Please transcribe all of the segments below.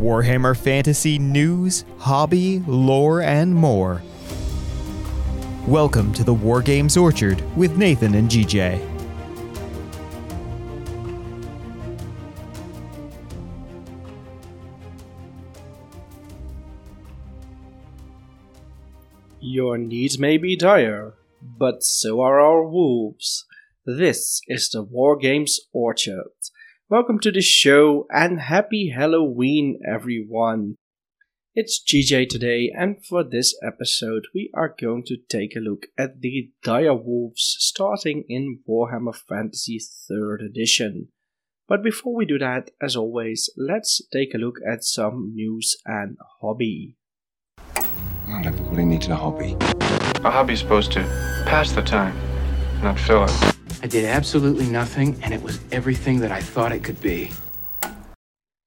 Warhammer Fantasy news, hobby, lore, and more. Welcome to the War Games Orchard with Nathan and GJ. Your needs may be dire, but so are our wolves. This is the War Games Orchard. Welcome to the show and happy Halloween, everyone. It's GJ today, and for this episode, we are going to take a look at the Dire Wolves starting in Warhammer Fantasy 3rd Edition. But before we do that, as always, let's take a look at some news and hobby. Not everybody needs a hobby. A hobby's supposed to pass the time, not fill it. I did absolutely nothing, and it was everything that I thought it could be.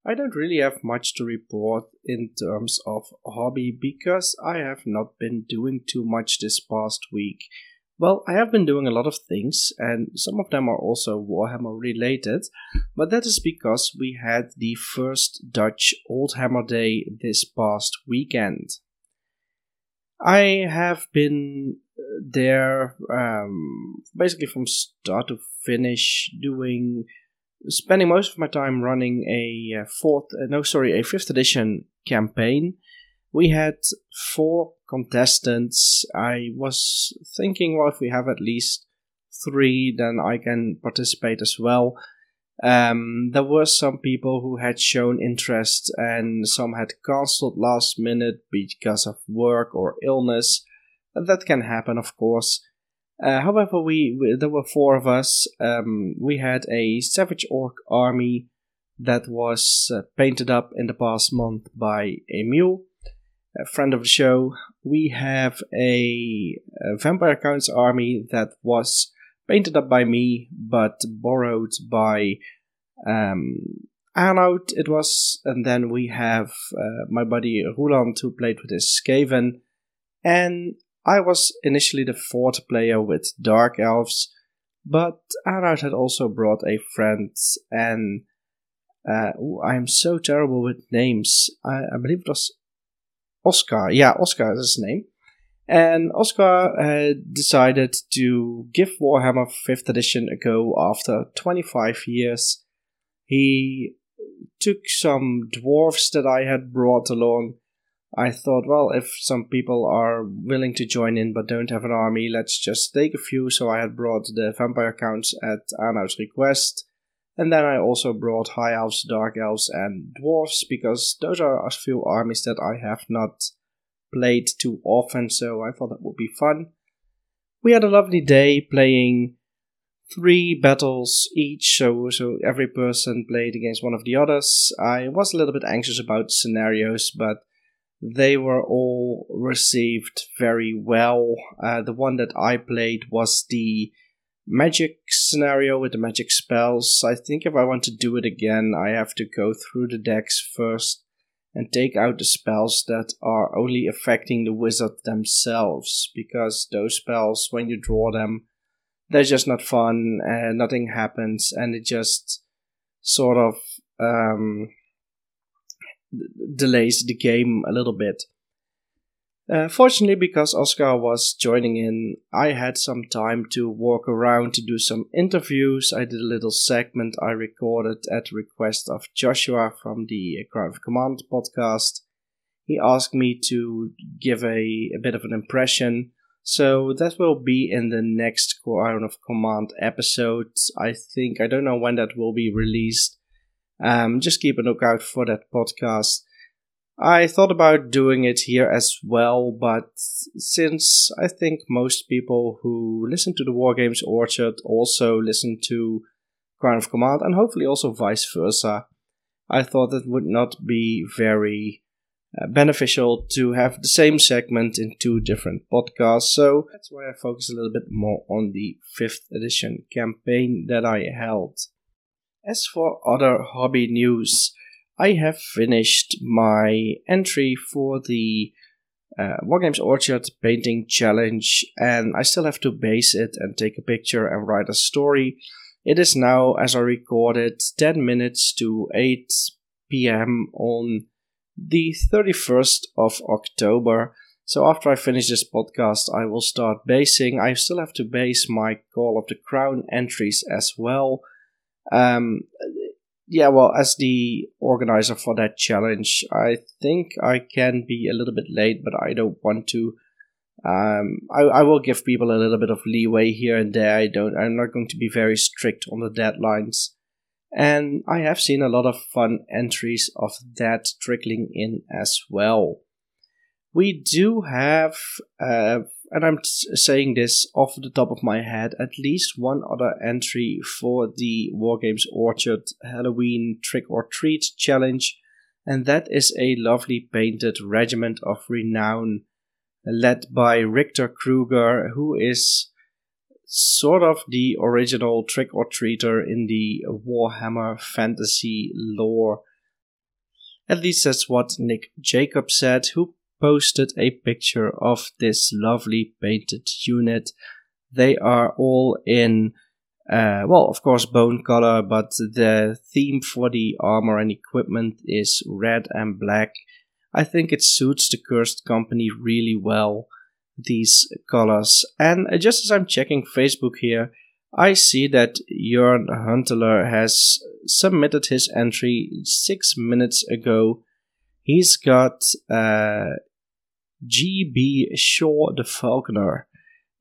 I don't really have much to report in terms of hobby because I have not been doing too much this past week. Well, I have been doing a lot of things, and some of them are also Warhammer related, but that is because we had the first Dutch Oldhammer Day this past weekend. I have been there um, basically from start to finish doing spending most of my time running a uh, fourth uh, no sorry a fifth edition campaign. We had four contestants. I was thinking well if we have at least three then i can participate as well. Um, there were some people who had shown interest and some had cancelled last minute because of work or illness. That can happen, of course. Uh, however, we, we, there were four of us. Um, we had a Savage Orc army that was uh, painted up in the past month by Emil, a friend of the show. We have a, a Vampire Counts army that was painted up by me, but borrowed by um, it was. And then we have uh, my buddy Roland, who played with his Skaven. And I was initially the fourth player with Dark Elves, but Arnoud had also brought a friend. And uh, I'm so terrible with names. I, I believe it was Oscar. Yeah, Oscar is his name. And Oscar uh, decided to give Warhammer 5th edition a go after 25 years. He took some dwarfs that I had brought along. I thought, well, if some people are willing to join in but don't have an army, let's just take a few. So I had brought the vampire counts at Arnoud's request. And then I also brought high elves, dark elves, and dwarves because those are a few armies that I have not played too often, so I thought that would be fun. We had a lovely day playing three battles each, so so every person played against one of the others. I was a little bit anxious about scenarios, but they were all received very well. Uh, the one that I played was the magic scenario with the magic spells. I think if I want to do it again, I have to go through the decks first and take out the spells that are only affecting the wizard themselves because those spells when you draw them they're just not fun and nothing happens and it just sort of um, delays the game a little bit uh, fortunately, because Oscar was joining in, I had some time to walk around to do some interviews. I did a little segment I recorded at request of Joshua from the Crown of Command podcast. He asked me to give a, a bit of an impression, so that will be in the next Crown of Command episode. I think, I don't know when that will be released. Um, just keep a lookout for that podcast. I thought about doing it here as well, but since I think most people who listen to the Wargames Orchard also listen to Crown of Command, and hopefully also vice versa, I thought it would not be very uh, beneficial to have the same segment in two different podcasts, so that's why I focus a little bit more on the 5th edition campaign that I held. As for other hobby news, I have finished my entry for the uh, Wargames Orchard Painting Challenge, and I still have to base it and take a picture and write a story. It is now, as I recorded, 10 minutes to 8 p.m. on the 31st of October. So after I finish this podcast, I will start basing. I still have to base my Call of the Crown entries as well. Um, yeah, well, as the organizer for that challenge, I think I can be a little bit late, but I don't want to. Um, I, I will give people a little bit of leeway here and there. I don't. I'm not going to be very strict on the deadlines, and I have seen a lot of fun entries of that trickling in as well. We do have uh, and I'm saying this off the top of my head, at least one other entry for the Wargames Orchard Halloween Trick or Treat Challenge, and that is a lovely painted regiment of renown led by Richter Kruger, who is sort of the original trick or treater in the Warhammer fantasy lore. At least that's what Nick Jacob said, who posted a picture of this lovely painted unit. They are all in, uh, well, of course, bone color, but the theme for the armor and equipment is red and black. I think it suits the Cursed Company really well, these colors. And just as I'm checking Facebook here, I see that Jörn Huntelaar has submitted his entry six minutes ago. He's got uh, G.B. Shaw the Falconer,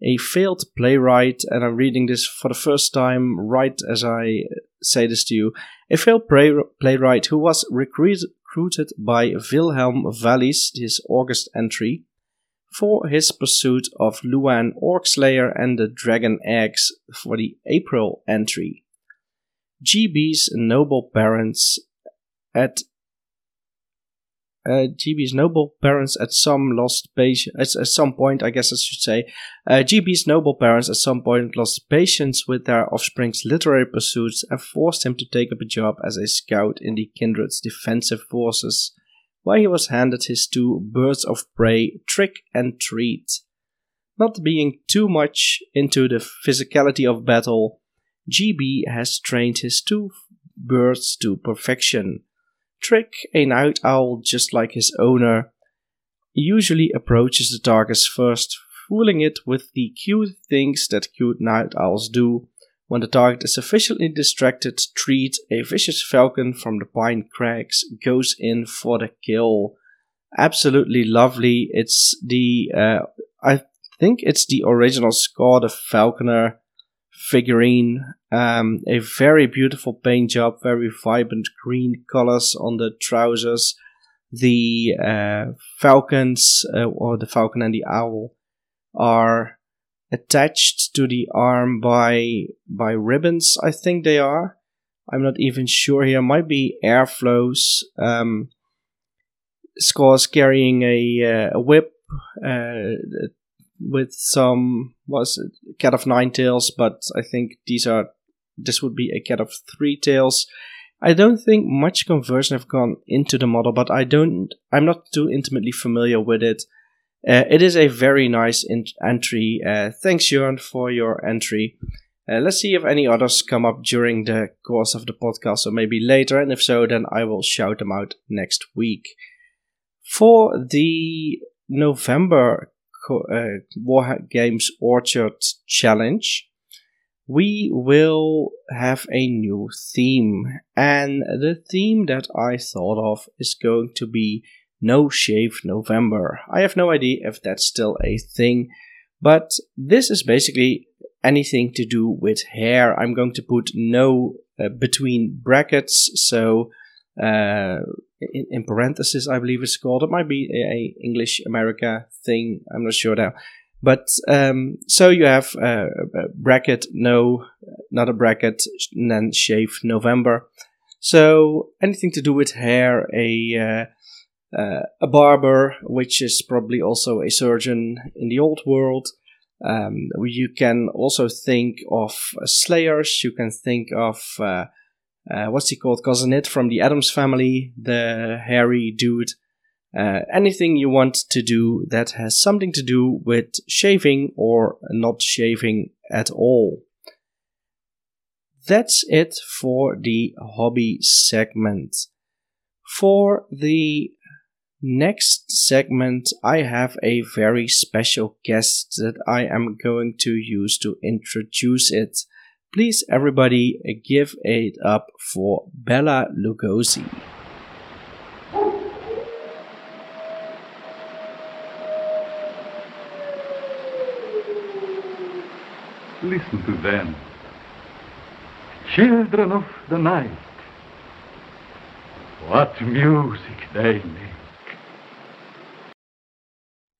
a failed playwright, and I'm reading this for the first time right as I say this to you. A failed playwright who was recruited by Wilhelm Wallis, his August entry, for his pursuit of Luan Orcslayer and the Dragon Eggs for the April entry. GB's noble parents at uh, GB's noble parents at some lost patience. At, at, some point, I guess I should say, uh, GB's noble parents at some point lost patience with their offspring's literary pursuits and forced him to take up a job as a scout in the kindred's defensive forces, where he was handed his two birds of prey, Trick and Treat. Not being too much into the physicality of battle, GB has trained his two birds to perfection Trick, a night owl just like his owner, usually approaches the target first, fooling it with the cute things that cute night owls do. When the target is sufficiently distracted, Treat, a vicious falcon from the Pine Crags, goes in for the kill. Absolutely lovely. It's the, uh, I think it's the original Skaw the Falconer figurine. Um, a very beautiful paint job, very vibrant green colors on the trousers. The uh, falcons, uh, or the falcon and the owl, are attached to the arm by by ribbons. I think they are. I'm not even sure here. Might be airflows. Um, Skaw's carrying a, uh, a whip. Uh, with some was it, cat of nine tails, but I think these are this would be a cat of three tails. I don't think much conversion have gone into the model, but I don't. I'm not too intimately familiar with it. Uh, it is a very nice in- entry. Uh, thanks, Jörn, for your entry. Uh, let's see if any others come up during the course of the podcast or maybe later, and if so, then I will shout them out next week. For the November uh, War Games Orchard Challenge, we will have a new theme. And the theme that I thought of is going to be No Shave November. I have no idea if that's still a thing, but this is basically anything to do with hair. I'm going to put no uh, between brackets, so uh, in, in, parentheses, I believe it's called. It might be a, a English America thing. I'm not sure now. But um, so you have uh, a bracket no, not a bracket, and then shave November. So anything to do with hair, a uh, uh, a barber, which is probably also a surgeon in the old world. Um, you can also think of slayers. You can think of uh, uh, what's he called? Cousin It from the Addams family, the hairy dude. Uh, anything you want to do that has something to do with shaving or not shaving at all. That's it for the hobby segment. For the Next segment, I have a very special guest that I am going to use to introduce it. Please, everybody, give it up for Bela Lugosi. Listen to them. Children of the night. What music they make.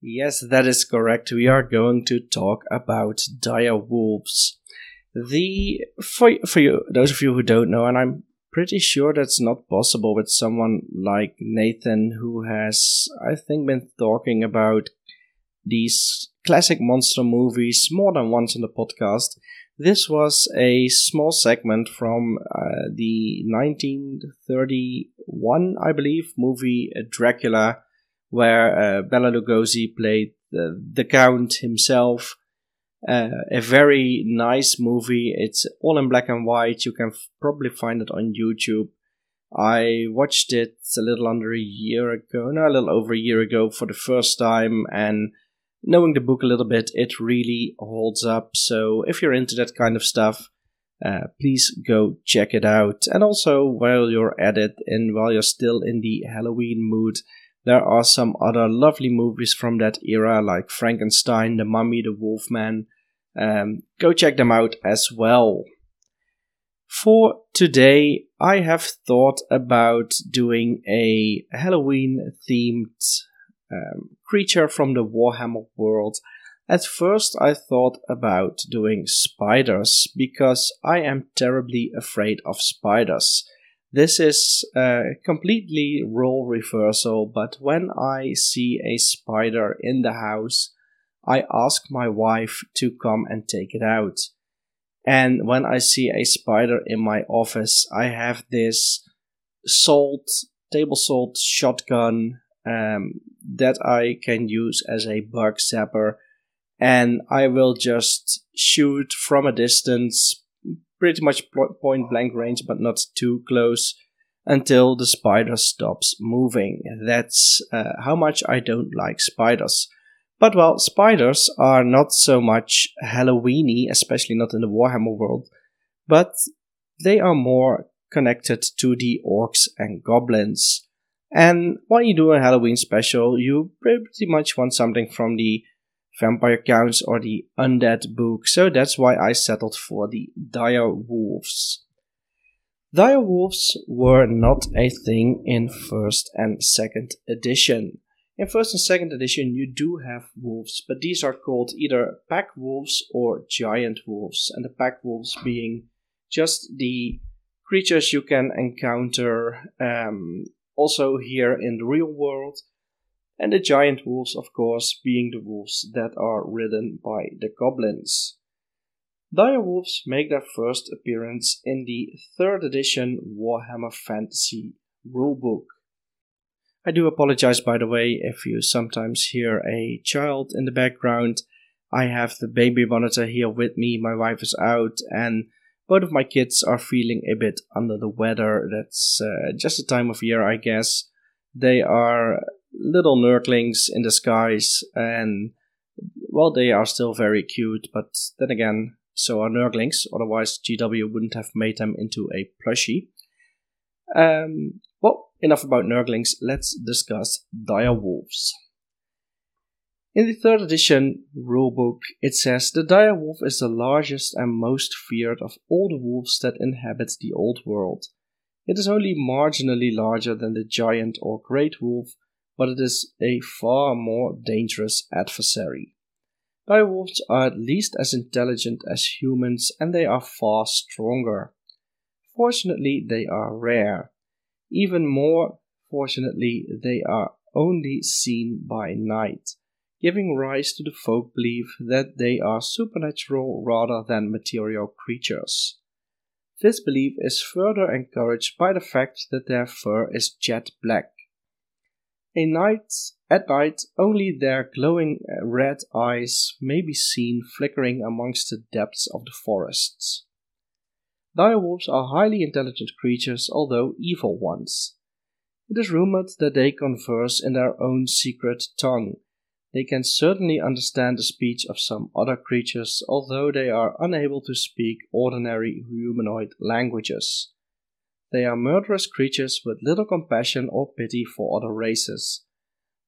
Yes, that is correct. We are going to talk about dire wolves. The for for you those of you who don't know, and I'm pretty sure that's not possible with someone like Nathan who has I think been talking about these classic monster movies more than once on the podcast. This was a small segment from uh, the 1931, I believe, movie Dracula, where uh, Bela Lugosi played the, the Count himself. Uh, a very nice movie. It's all in black and white. You can f- probably find it on YouTube. I watched it a little under a year ago, no, a little over a year ago for the first time, and knowing the book a little bit, it really holds up. So if you're into that kind of stuff, uh, please go check it out. And also, while you're at it and while you're still in the Halloween mood, there are some other lovely movies from that era, like Frankenstein, The Mummy, The Wolfman. Um, go check them out as well. For today, I have thought about doing a Halloween themed um, creature from the Warhammer world. At first, I thought about doing spiders because I am terribly afraid of spiders. This is a completely role reversal, but when I see a spider in the house, I ask my wife to come and take it out. And when I see a spider in my office, I have this salt, table salt shotgun um, that I can use as a bug zapper, and I will just shoot from a distance, pretty much point blank range, but not too close, until the spider stops moving. That's uh, how much I don't like spiders. But well, spiders are not so much Halloweeny, especially not in the Warhammer world, but they are more connected to the orcs and goblins. And when you do a Halloween special, you pretty much want something from the Vampire Counts or the Undead book, so that's why I settled for the Dire Wolves. Dire Wolves were not a thing in 1st and 2nd edition. In 1st and 2nd edition, you do have wolves, but these are called either pack wolves or giant wolves, and the pack wolves being just the creatures you can encounter um, also here in the real world, and the giant wolves, of course, being the wolves that are ridden by the goblins. Dire wolves make their first appearance in the 3rd edition Warhammer Fantasy rulebook. I do apologize, by the way, if you sometimes hear a child in the background. I have the baby monitor here with me, my wife is out, and both of my kids are feeling a bit under the weather. That's uh, just the time of year, I guess. They are little nurglings in disguise, and well, they are still very cute, but then again, so are nurglings. Otherwise, GW wouldn't have made them into a plushie. Um, well, enough about nurglings. Let's discuss dire wolves. In the third edition rulebook, it says the dire wolf is the largest and most feared of all the wolves that inhabit the old world. It is only marginally larger than the giant or great wolf, but it is a far more dangerous adversary. Dire wolves are at least as intelligent as humans and they are far stronger. Fortunately, they are rare. Even more fortunately, they are only seen by night giving rise to the folk belief that they are supernatural rather than material creatures. This belief is further encouraged by the fact that their fur is jet black. A night, at night, only their glowing uh, red eyes may be seen flickering amongst the depths of the forests. Direwolves are highly intelligent creatures, although evil ones. It is rumored that they converse in their own secret tongue. They can certainly understand the speech of some other creatures, although they are unable to speak ordinary humanoid languages. They are murderous creatures with little compassion or pity for other races.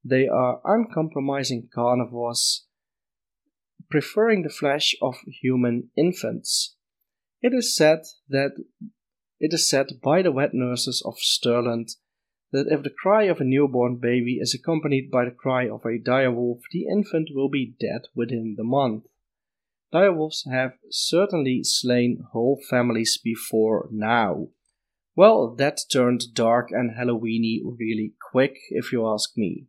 They are uncompromising carnivores, preferring the flesh of human infants. It is said that it is said by the wet nurses of Stirland that if the cry of a newborn baby is accompanied by the cry of a direwolf, the infant will be dead within the month. Direwolves have certainly slain whole families before now. Well, that turned dark and Halloweeny really quick, if you ask me.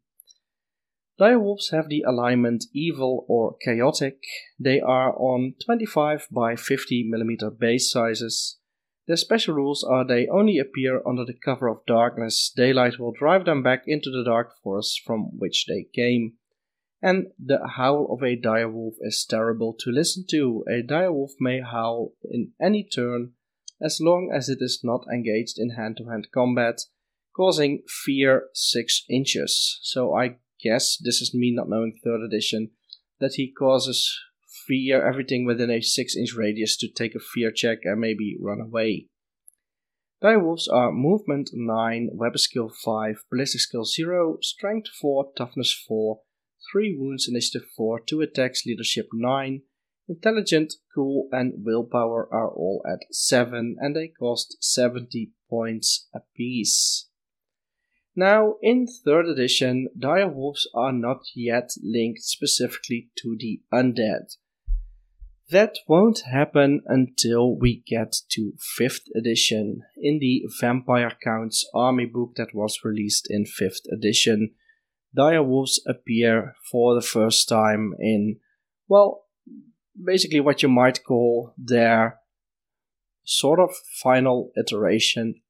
Direwolves have the alignment evil or chaotic. They are on 25 by 50 mm base sizes their special rules are they only appear under the cover of darkness, daylight will drive them back into the dark forest from which they came. And the howl of a direwolf is terrible to listen to. A direwolf may howl in any turn as long as it is not engaged in hand to hand combat, causing fear 6 inches. So I guess this is me not knowing 3rd edition, that he causes fear everything within a 6 inch radius to take a fear check and maybe run away. Direwolves are movement 9, weapon skill 5, ballistic skill 0, strength 4, toughness 4, 3 wounds, initiative 4, 2 attacks, leadership 9, intelligent, cool, and willpower are all at 7 and they cost 70 points apiece. Now, in 3rd edition, direwolves are not yet linked specifically to the undead. That won't happen until we get to 5th edition in the Vampire Counts army book that was released in 5th edition. Direwolves appear for the first time in, well, basically what you might call their sort of final iteration.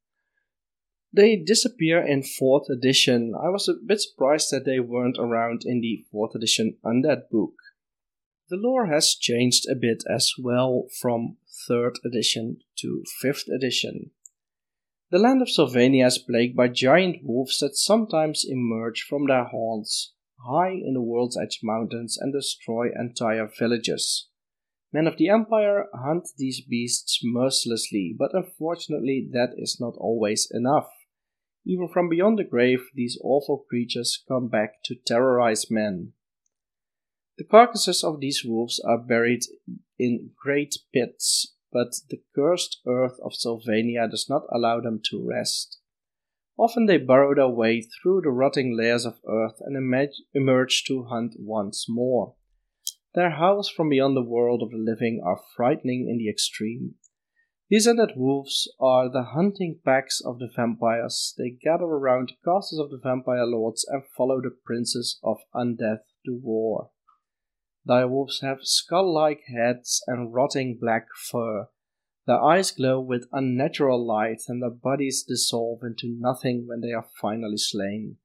They disappear in 4th edition. I was a bit surprised that they weren't around in the 4th edition Undead book. The lore has changed a bit as well from 3rd edition to 5th edition. The land of Sylvania is plagued by giant wolves that sometimes emerge from their haunts high in the world's edge mountains and destroy entire villages. Men of the Empire hunt these beasts mercilessly, but unfortunately that is not always enough. Even from beyond the grave, these awful creatures come back to terrorize men. The carcasses of these wolves are buried in great pits, but the cursed earth of Sylvania does not allow them to rest. Often they burrow their way through the rotting layers of earth and emerge to hunt once more. Their howls from beyond the world of the living are frightening in the extreme. These undead wolves are the hunting packs of the vampires. They gather around the castles of the vampire lords and follow the princes of undeath to war. Direwolves have skull-like heads and rotting black fur. Their eyes glow with unnatural light and their bodies dissolve into nothing when they are finally slain.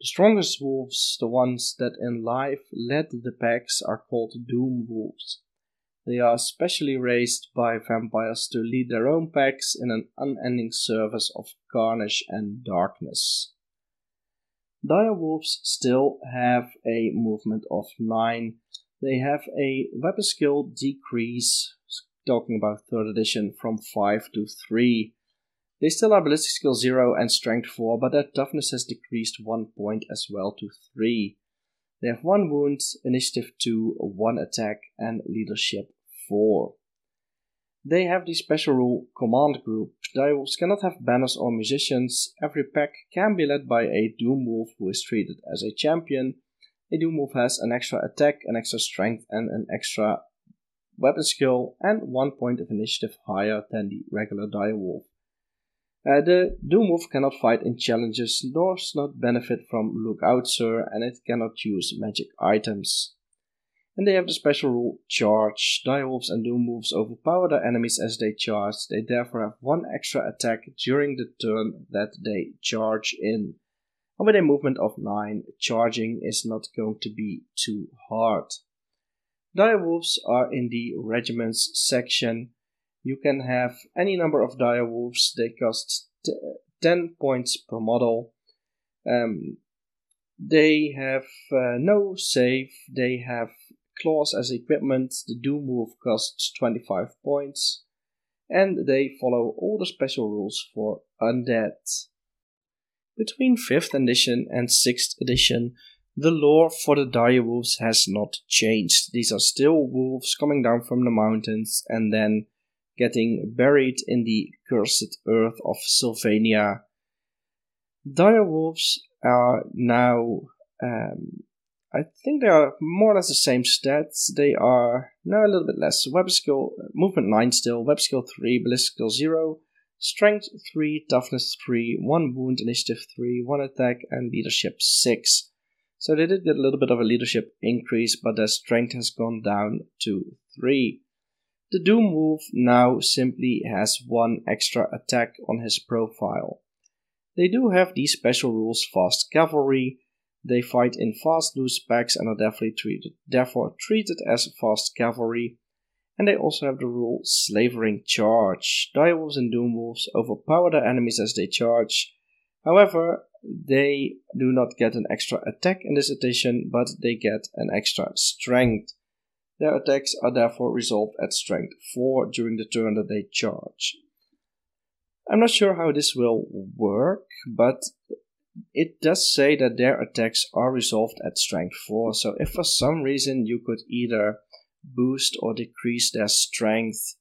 The strongest wolves, the ones that in life led the packs, are called Doom Wolves. They are specially raised by vampires to lead their own packs in an unending service of carnage and darkness. Dire Wolves still have a movement of 9 they have a weapon skill decrease, talking about 3rd edition, from 5 to 3. They still are ballistic skill 0 and strength 4, but their toughness has decreased 1 point as well to 3. They have 1 wound, initiative 2, 1 attack, and leadership 4. They have the special rule Command Group. Direwolves cannot have banners or musicians. Every pack can be led by a Doom Wolf who is treated as a champion a Doom Wolf has an extra attack, an extra strength, and an extra weapon skill, and one point of initiative higher than the regular Direwolf. Uh, the Doom Wolf cannot fight in challenges, nor does not benefit from Look Out Sir, and it cannot use magic items. And they have the special rule Charge. Direwolves and Doom Wolves overpower their enemies as they charge. They therefore have one extra attack during the turn that they charge in. And with a movement of 9, charging is not going to be too hard. Direwolves are in the regiments section. You can have any number of direwolves, they cost t- 10 points per model. Um, they have uh, no save, they have claws as equipment, the Doom move costs 25 points, and they follow all the special rules for Undead. Between 5th edition and 6th edition, the lore for the dire wolves has not changed. These are still wolves coming down from the mountains and then getting buried in the cursed earth of Sylvania. Dire wolves are now, um, I think they are more or less the same stats. They are now a little bit less. Web skill, movement 9 still, web skill 3, ballistic skill 0, strength 3, toughness 3, 1 wound, initiative 3, 1 attack, and leadership 6. So they did get a little bit of a leadership increase, but their strength has gone down to 3. The Doom Wolf now simply has one extra attack on his profile. They do have these special rules fast cavalry. They fight in fast loose packs and are definitely treated, therefore treated as fast cavalry. And they also have the rule slavering charge. Direwolves and Doomwolves overpower their enemies as they charge. However, they do not get an extra attack in this edition, but they get an extra strength. Their attacks are therefore resolved at strength 4 during the turn that they charge. I'm not sure how this will work, but it does say that their attacks are resolved at strength 4, so if for some reason you could either boost or decrease their strength,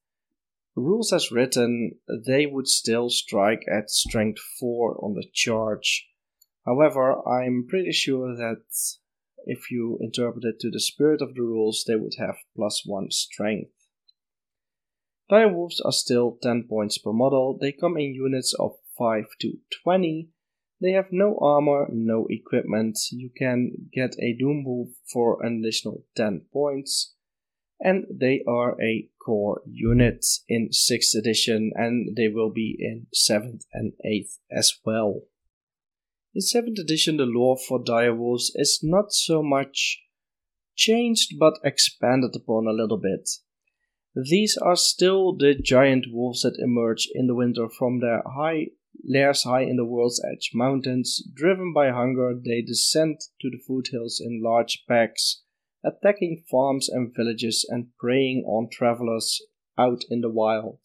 rules as written, they would still strike at strength 4 on the charge. However, I'm pretty sure that if you interpret it to the spirit of the rules, they would have plus 1 strength. Direwolves are still 10 points per model, they come in units of 5 to 20. They have no armor, no equipment. You can get a Doom Wolf for an additional 10 points. And they are a core unit in 6th edition, and they will be in 7th and 8th as well. In 7th edition, the lore for direwolves is not so much changed but expanded upon a little bit. These are still the giant wolves that emerge in the winter from their high lairs high in the world's edge mountains. Driven by hunger, they descend to the foothills in large packs, attacking farms and villages and preying on travelers out in the wild.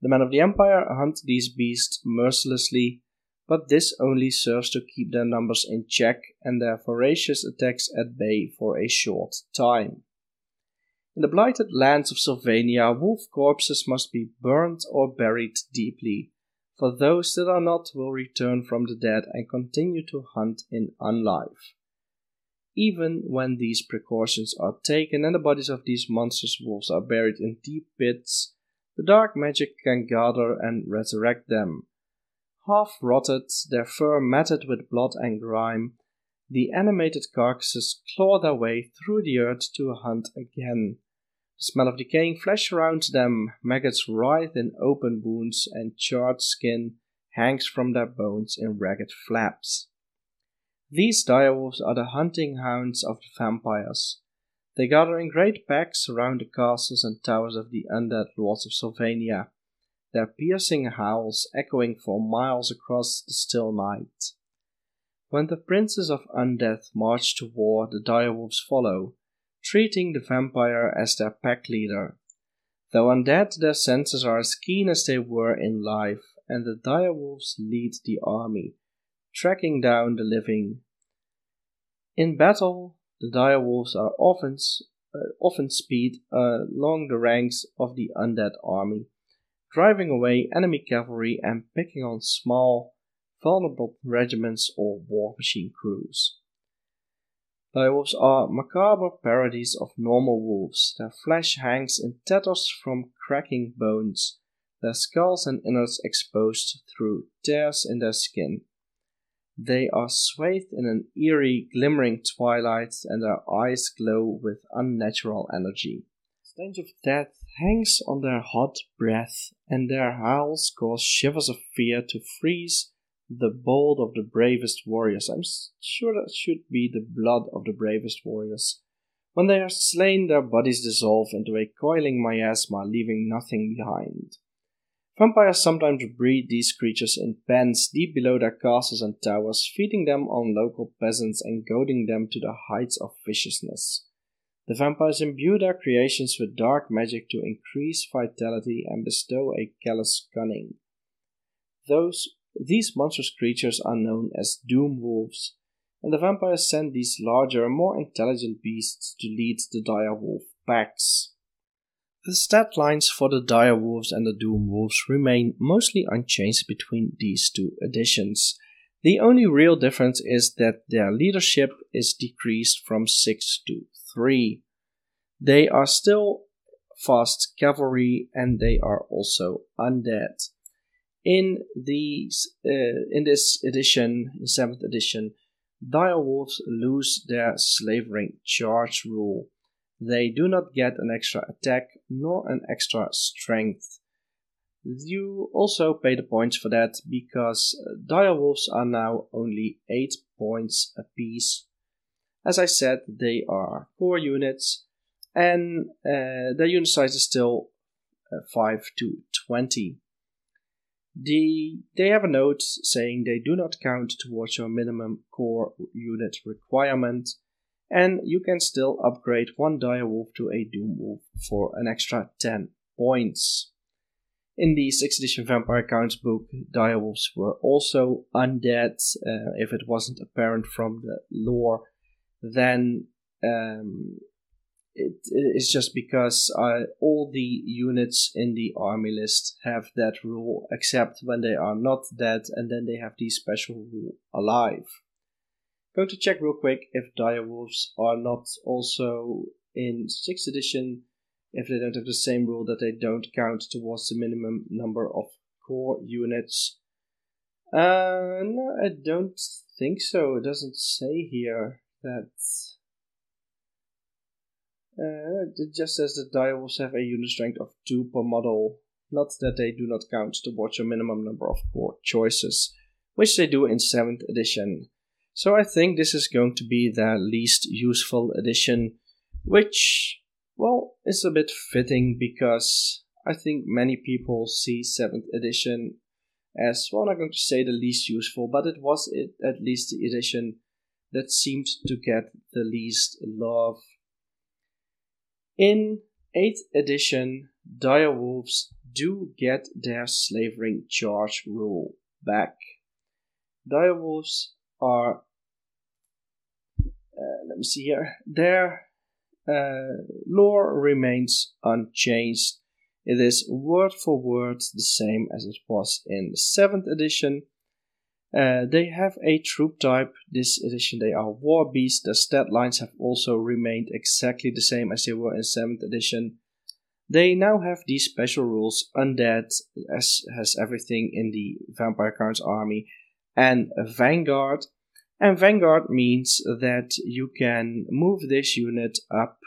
The men of the Empire hunt these beasts mercilessly but this only serves to keep their numbers in check and their voracious attacks at bay for a short time. In the blighted lands of Sylvania, wolf corpses must be burned or buried deeply, for those that are not will return from the dead and continue to hunt in unlife. Even when these precautions are taken and the bodies of these monstrous wolves are buried in deep pits, the dark magic can gather and resurrect them, half rotted, their fur matted with blood and grime, the animated carcasses claw their way through the earth to hunt again. The smell of decaying flesh around them, maggots writhe in open wounds, and charred skin hangs from their bones in ragged flaps. These direwolves are the hunting hounds of the vampires. They gather in great packs around the castles and towers of the undead lords of Sylvania their piercing howls echoing for miles across the still night. When the princes of Undeath march to war, the direwolves follow, treating the vampire as their pack leader. Though undead, their senses are as keen as they were in life, and the direwolves lead the army, tracking down the living. In battle, the direwolves are often, uh, often speed uh, along the ranks of the undead army, driving away enemy cavalry and picking on small, vulnerable regiments or war machine crews. Direwolves are macabre parodies of normal wolves. Their flesh hangs in tatters from cracking bones, their skulls and innards exposed through tears in their skin. They are swathed in an eerie, glimmering twilight, and their eyes glow with unnatural energy. The stench of death hangs on their hot breath, and their howls cause shivers of fear to freeze the bold of the bravest warriors. I'm sure that should be the blood of the bravest warriors. When they are slain, their bodies dissolve into a coiling miasma, leaving nothing behind. Vampires sometimes breed these creatures in pens deep below their castles and towers, feeding them on local peasants and goading them to the heights of viciousness. The vampires imbue their creations with dark magic to increase vitality and bestow a callous cunning. Those, these monstrous creatures are known as doom wolves, and the vampires send these larger, and more intelligent beasts to lead the dire wolf packs. The stat lines for the Dire Wolves and the Doom Wolves remain mostly unchanged between these two editions. The only real difference is that their leadership is decreased from 6 to 3. They are still fast cavalry and they are also undead. In these uh, in this edition, in 7th edition, Dire Wolves lose their slavering charge rule. They do not get an extra attack nor an extra strength. You also pay the points for that because uh, direwolves are now only 8 points apiece. As I said, they are core units and uh, their unit size is still uh, 5 to 20. The, they have a note saying they do not count towards your minimum core unit requirement and you can still upgrade one direwolf to a doom wolf for an extra 10 points. In the 6th edition Vampire Counts book, direwolves were also undead. Uh, if it wasn't apparent from the lore, then um, it is just because uh, all the units in the army list have that rule, except when they are not dead, and then they have the special rule alive. Going to check real quick if direwolves are not also in 6th edition, if they don't have the same rule that they don't count towards the minimum number of core units. Uh, no, I don't think so. It doesn't say here that. Uh, it just says that direwolves have a unit strength of 2 per model, not that they do not count towards your minimum number of core choices, which they do in 7th edition. So I think this is going to be the least useful edition, which, well, is a bit fitting because I think many people see 7th edition as, well, I'm not going to say the least useful, but it was it, at least the edition that seemed to get the least love. In 8th edition, direwolves do get their slavering charge rule back. Direwolves are let me see here. Their uh, lore remains unchanged. It is word for word the same as it was in the 7th edition. Uh, they have a troop type. This edition they are war beasts. The stat lines have also remained exactly the same as they were in 7th edition. They now have these special rules undead, as has everything in the Vampire Counts army, and Vanguard. And Vanguard means that you can move this unit up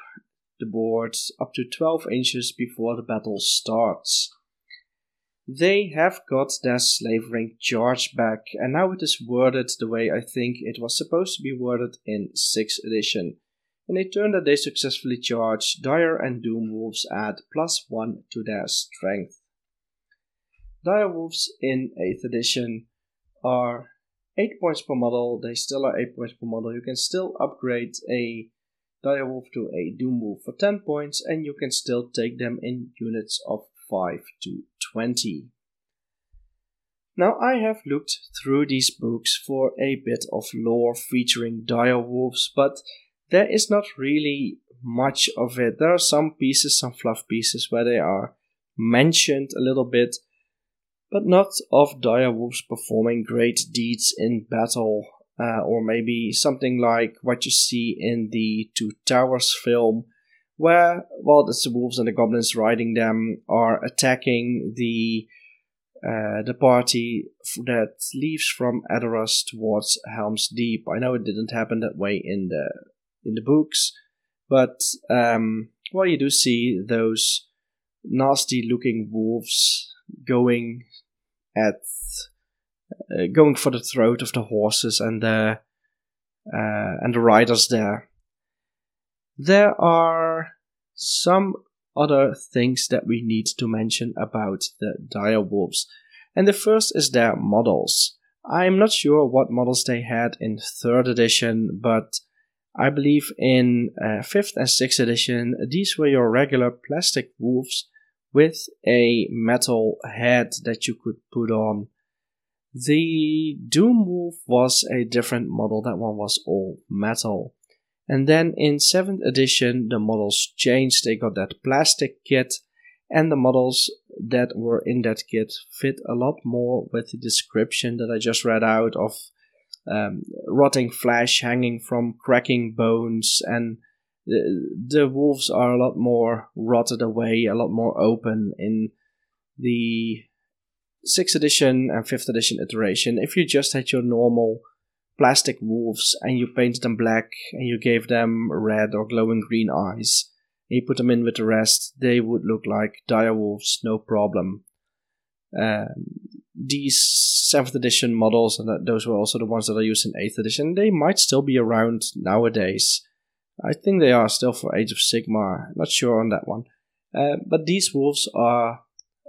the board up to 12 inches before the battle starts. They have got their slavering charge back, and now it is worded the way I think it was supposed to be worded in 6th edition. In a turn that they successfully charge, Dire and Doom Wolves add plus 1 to their strength. Dire Wolves in 8th edition are 8 points per model, they still are 8 points per model. You can still upgrade a Direwolf to a Doom Wolf for 10 points, and you can still take them in units of 5 to 20. Now, I have looked through these books for a bit of lore featuring direwolves, but there is not really much of it. There are some pieces, some fluff pieces, where they are mentioned a little bit, but not of direwolves performing great deeds in battle, uh, or maybe something like what you see in the Two Towers film, where, well, it's the wolves and the goblins riding them are attacking the uh, the party that leaves from Edoras towards Helm's Deep. I know it didn't happen that way in the in the books, but um, well, you do see those nasty looking wolves going at uh, going for the throat of the horses and the uh, and the riders there. There are some other things that we need to mention about the dire wolves. And the first is their models. I'm not sure what models they had in 3rd edition, but I believe in uh, 5th and 6th edition, these were your regular plastic wolves with a metal head that you could put on. The Doom Wolf was a different model, that one was all metal. And then in 7th edition, the models changed. They got that plastic kit, and the models that were in that kit fit a lot more with the description that I just read out of um, rotting flesh hanging from cracking bones, and the, the wolves are a lot more rotted away, a lot more open in the 6th edition and 5th edition iteration. If you just had your normal plastic wolves and you painted them black and you gave them red or glowing green eyes, and you put them in with the rest, they would look like dire wolves, no problem. Um, these 7th edition models, and that, those were also the ones that are used in 8th edition, they might still be around nowadays. I think they are still for Age of Sigmar, not sure on that one. Uh, but these wolves are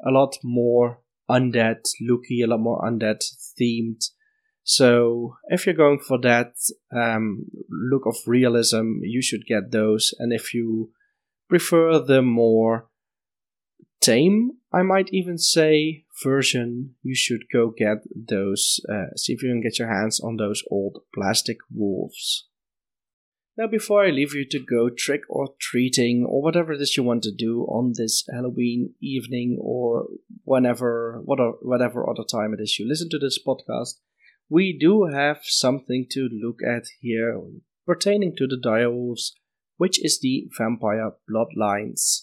a lot more undead looky, a lot more undead themed. So if you're going for that um, look of realism, you should get those. And if you prefer the more tame, I might even say, version, you should go get those. Uh, see if you can get your hands on those old plastic wolves. Now, before I leave you to go trick or treating or whatever it is you want to do on this Halloween evening or whenever, whatever other time it is you listen to this podcast, we do have something to look at here pertaining to the direwolves, which is the vampire bloodlines.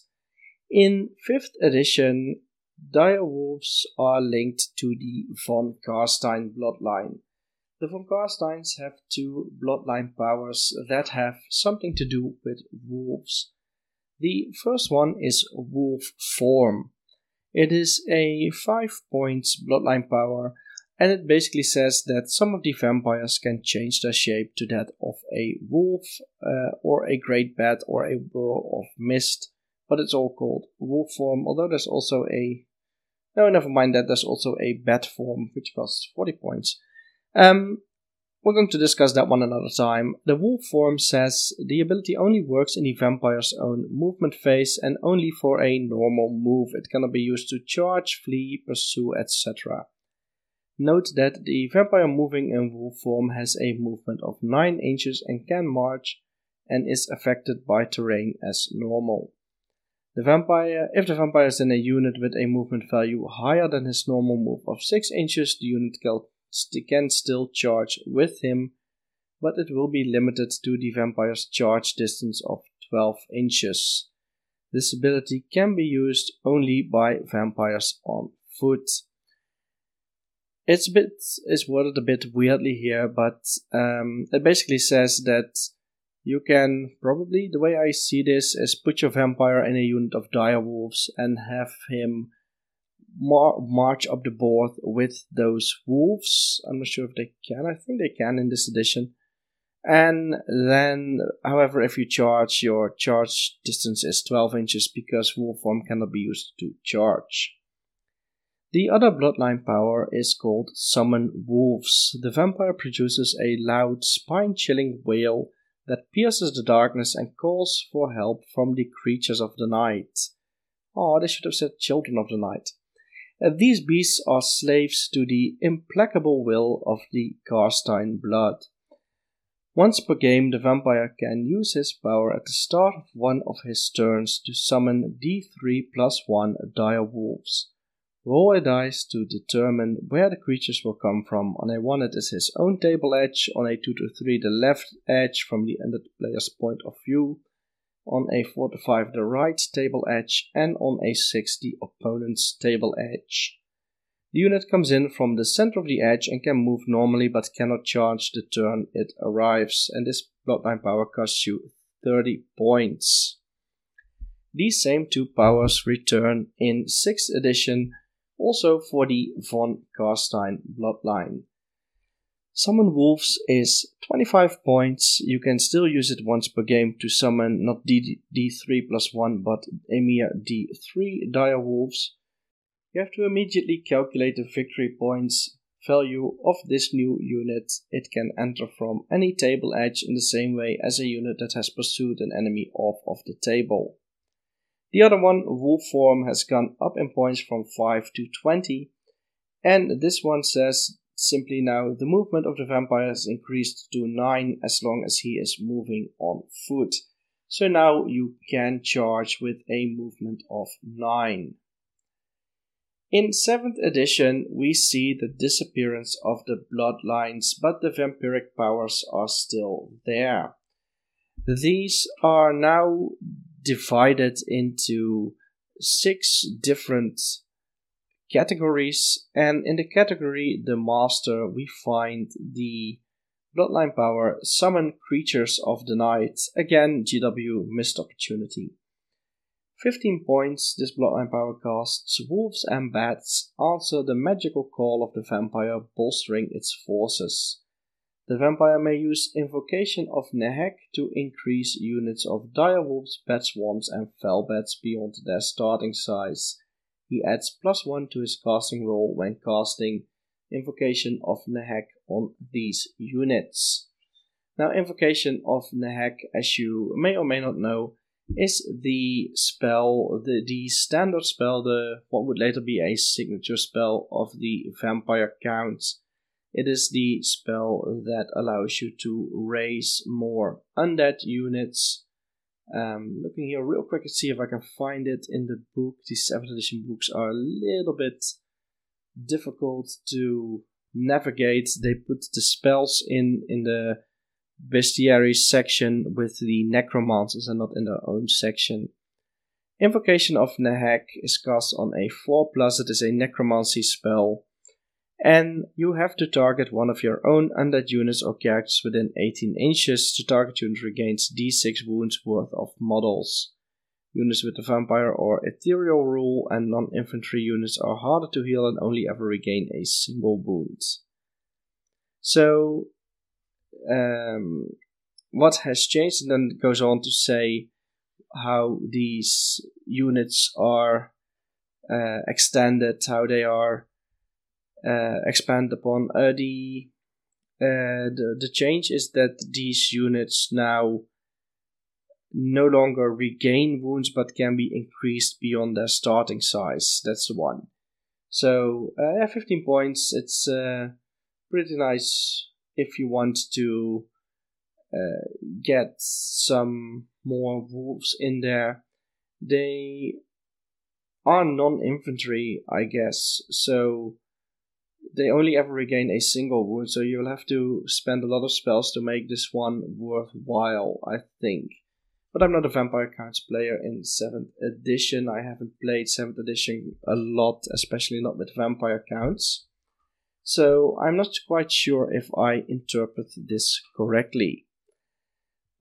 In 5th edition, direwolves are linked to the von Carstein bloodline. The von Carsteins have two bloodline powers that have something to do with wolves. The first one is Wolf Form. It is a 5 points bloodline power and it basically says that some of the vampires can change their shape to that of a wolf uh, or a great bat or a whirl of mist, but it's all called wolf form, although there's also a no, never mind that. There's also a bat form, which costs 40 points. Um, we're going to discuss that one another time. The wolf form says the ability only works in the vampire's own movement phase and only for a normal move. It cannot be used to charge, flee, pursue, etc. Note that the vampire moving in wolf form has a movement of 9 inches and can march and is affected by terrain as normal. The vampire, if the vampire is in a unit with a movement value higher than his normal move of 6 inches, the unit can still charge with him, but it will be limited to the vampire's charge distance of 12 inches. This ability can be used only by vampires on foot. It's a bit it's worded a bit weirdly here, but um, it basically says that you can probably, the way I see this, is put your vampire in a unit of dire wolves and have him mar- march up the board with those wolves. I'm not sure if they can. I think they can in this edition. And then, however, if you charge, your charge distance is 12 inches because wolf form cannot be used to charge. The other bloodline power is called Summon Wolves. The vampire produces a loud, spine chilling wail that pierces the darkness and calls for help from the creatures of the night. Oh, they should have said children of the night. Uh, these beasts are slaves to the implacable will of the Carstein blood. Once per game, the vampire can use his power at the start of one of his turns to summon D3 plus 1 dire wolves. Roll a dice to determine where the creatures will come from. On a 1 it is his own table edge, on a 2 to 3 the left edge from the ended player's point of view, on a 4 to 5 the right table edge, and on a 6 the opponent's table edge. The unit comes in from the center of the edge and can move normally but cannot charge the turn it arrives, and this bloodline power costs you 30 points. These same two powers return in 6th edition also for the von Carstein bloodline. Summon Wolves is 25 points. You can still use it once per game to summon not D- D3 plus 1 but a mere D3 Dire Wolves. You have to immediately calculate the victory points value of this new unit. It can enter from any table edge in the same way as a unit that has pursued an enemy off of the table. The other one, Wolf Form, has gone up in points from 5 to 20, and this one says simply now the movement of the vampire has increased to 9 as long as he is moving on foot. So now you can charge with a movement of 9. In 7th edition, we see the disappearance of the bloodlines, but the vampiric powers are still there. These are now divided into six different categories, and in the category The Master, we find the Bloodline Power Summon Creatures of the Night. Again, GW missed opportunity. 15 points, this bloodline power casts wolves and bats answer the magical call of the vampire, bolstering its forces. The vampire may use Invocation of Nehek to increase units of direwolves, bat swarms, and fell bats beyond their starting size. He adds plus 1 to his casting roll when casting Invocation of Nehek on these units. Now, Invocation of Nehek, as you may or may not know, is the spell, the, the standard spell, the what would later be a signature spell of the Vampire Count. It is the spell that allows you to raise more undead units. Um, looking here real quick and see if I can find it in the book. These 7th edition books are a little bit difficult to navigate. They put the spells in in the bestiary section with the necromancers and not in their own section. Invocation of Nehek is cast on a 4 plus, it is a necromancy spell, and you have to target one of your own undead units or characters within 18 inches. The target unit regains d6 wounds worth of models. Units with the vampire or ethereal rule and non infantry units are harder to heal and only ever regain a single wound. So, um, what has changed, and then goes on to say how these units are uh, extended, how they are uh, expanded upon. The, uh, the the change is that these units now no longer regain wounds, but can be increased beyond their starting size. That's the one. So uh, yeah, 15 points. It's uh, pretty nice if you want to uh, get some more wolves in there. They are non infantry, I guess, so they only ever regain a single wound, so you'll have to spend a lot of spells to make this one worthwhile, I think. But I'm not a Vampire Counts player in 7th edition. I haven't played 7th edition a lot, especially not with Vampire Counts. So I'm not quite sure if I interpret this correctly.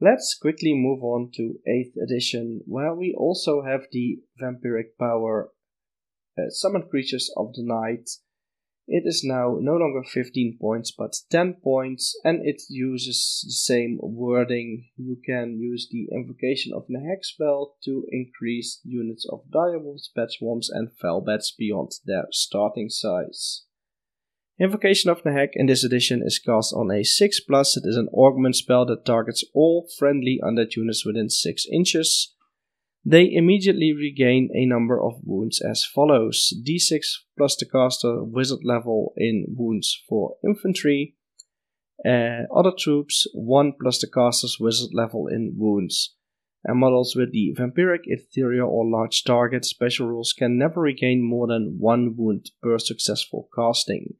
Let's quickly move on to 8th edition, where we also have the vampiric power uh, summon creatures of the night. It is now no longer 15 points but 10 points, and it uses the same wording. You can use the invocation of Nehek spell to increase units of direwolves, bat swarms, and fell bats beyond their starting size. Invocation of Nehek in this edition is cast on a 6 plus. It is an augment spell that targets all friendly undead units within 6 inches. They immediately regain a number of wounds as follows d6 plus the caster wizard level in wounds for infantry. Uh, other troops 1 plus the caster's wizard level in wounds. And models with the vampiric, ethereal, or large target special rules can never regain more than 1 wound per successful casting.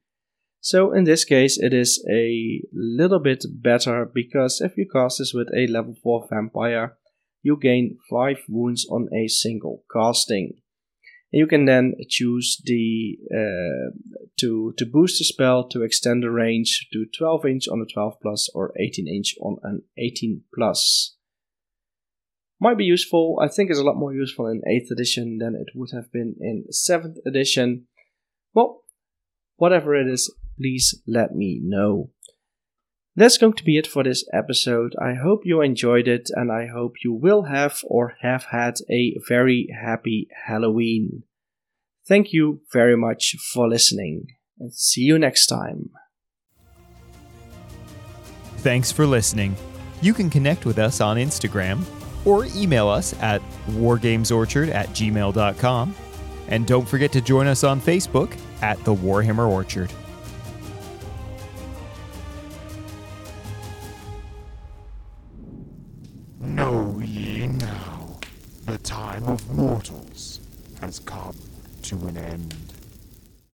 So in this case it is a little bit better because if you cast this with a level 4 vampire, you gain 5 wounds on a single casting. You can then choose the uh, to to boost the spell to extend the range to 12 inch on a 12 plus or 18 inch on an 18 plus. Might be useful. I think it's a lot more useful in 8th edition than it would have been in 7th edition. Well, whatever it is, please let me know. That's going to be it for this episode. I hope you enjoyed it and I hope you will have or have had a very happy Halloween. Thank you very much for listening and see you next time. Thanks for listening. You can connect with us on Instagram or email us at wargamesorchard at gmail.com. And don't forget to join us on Facebook at the Warhammer Orchard. Has come to an end.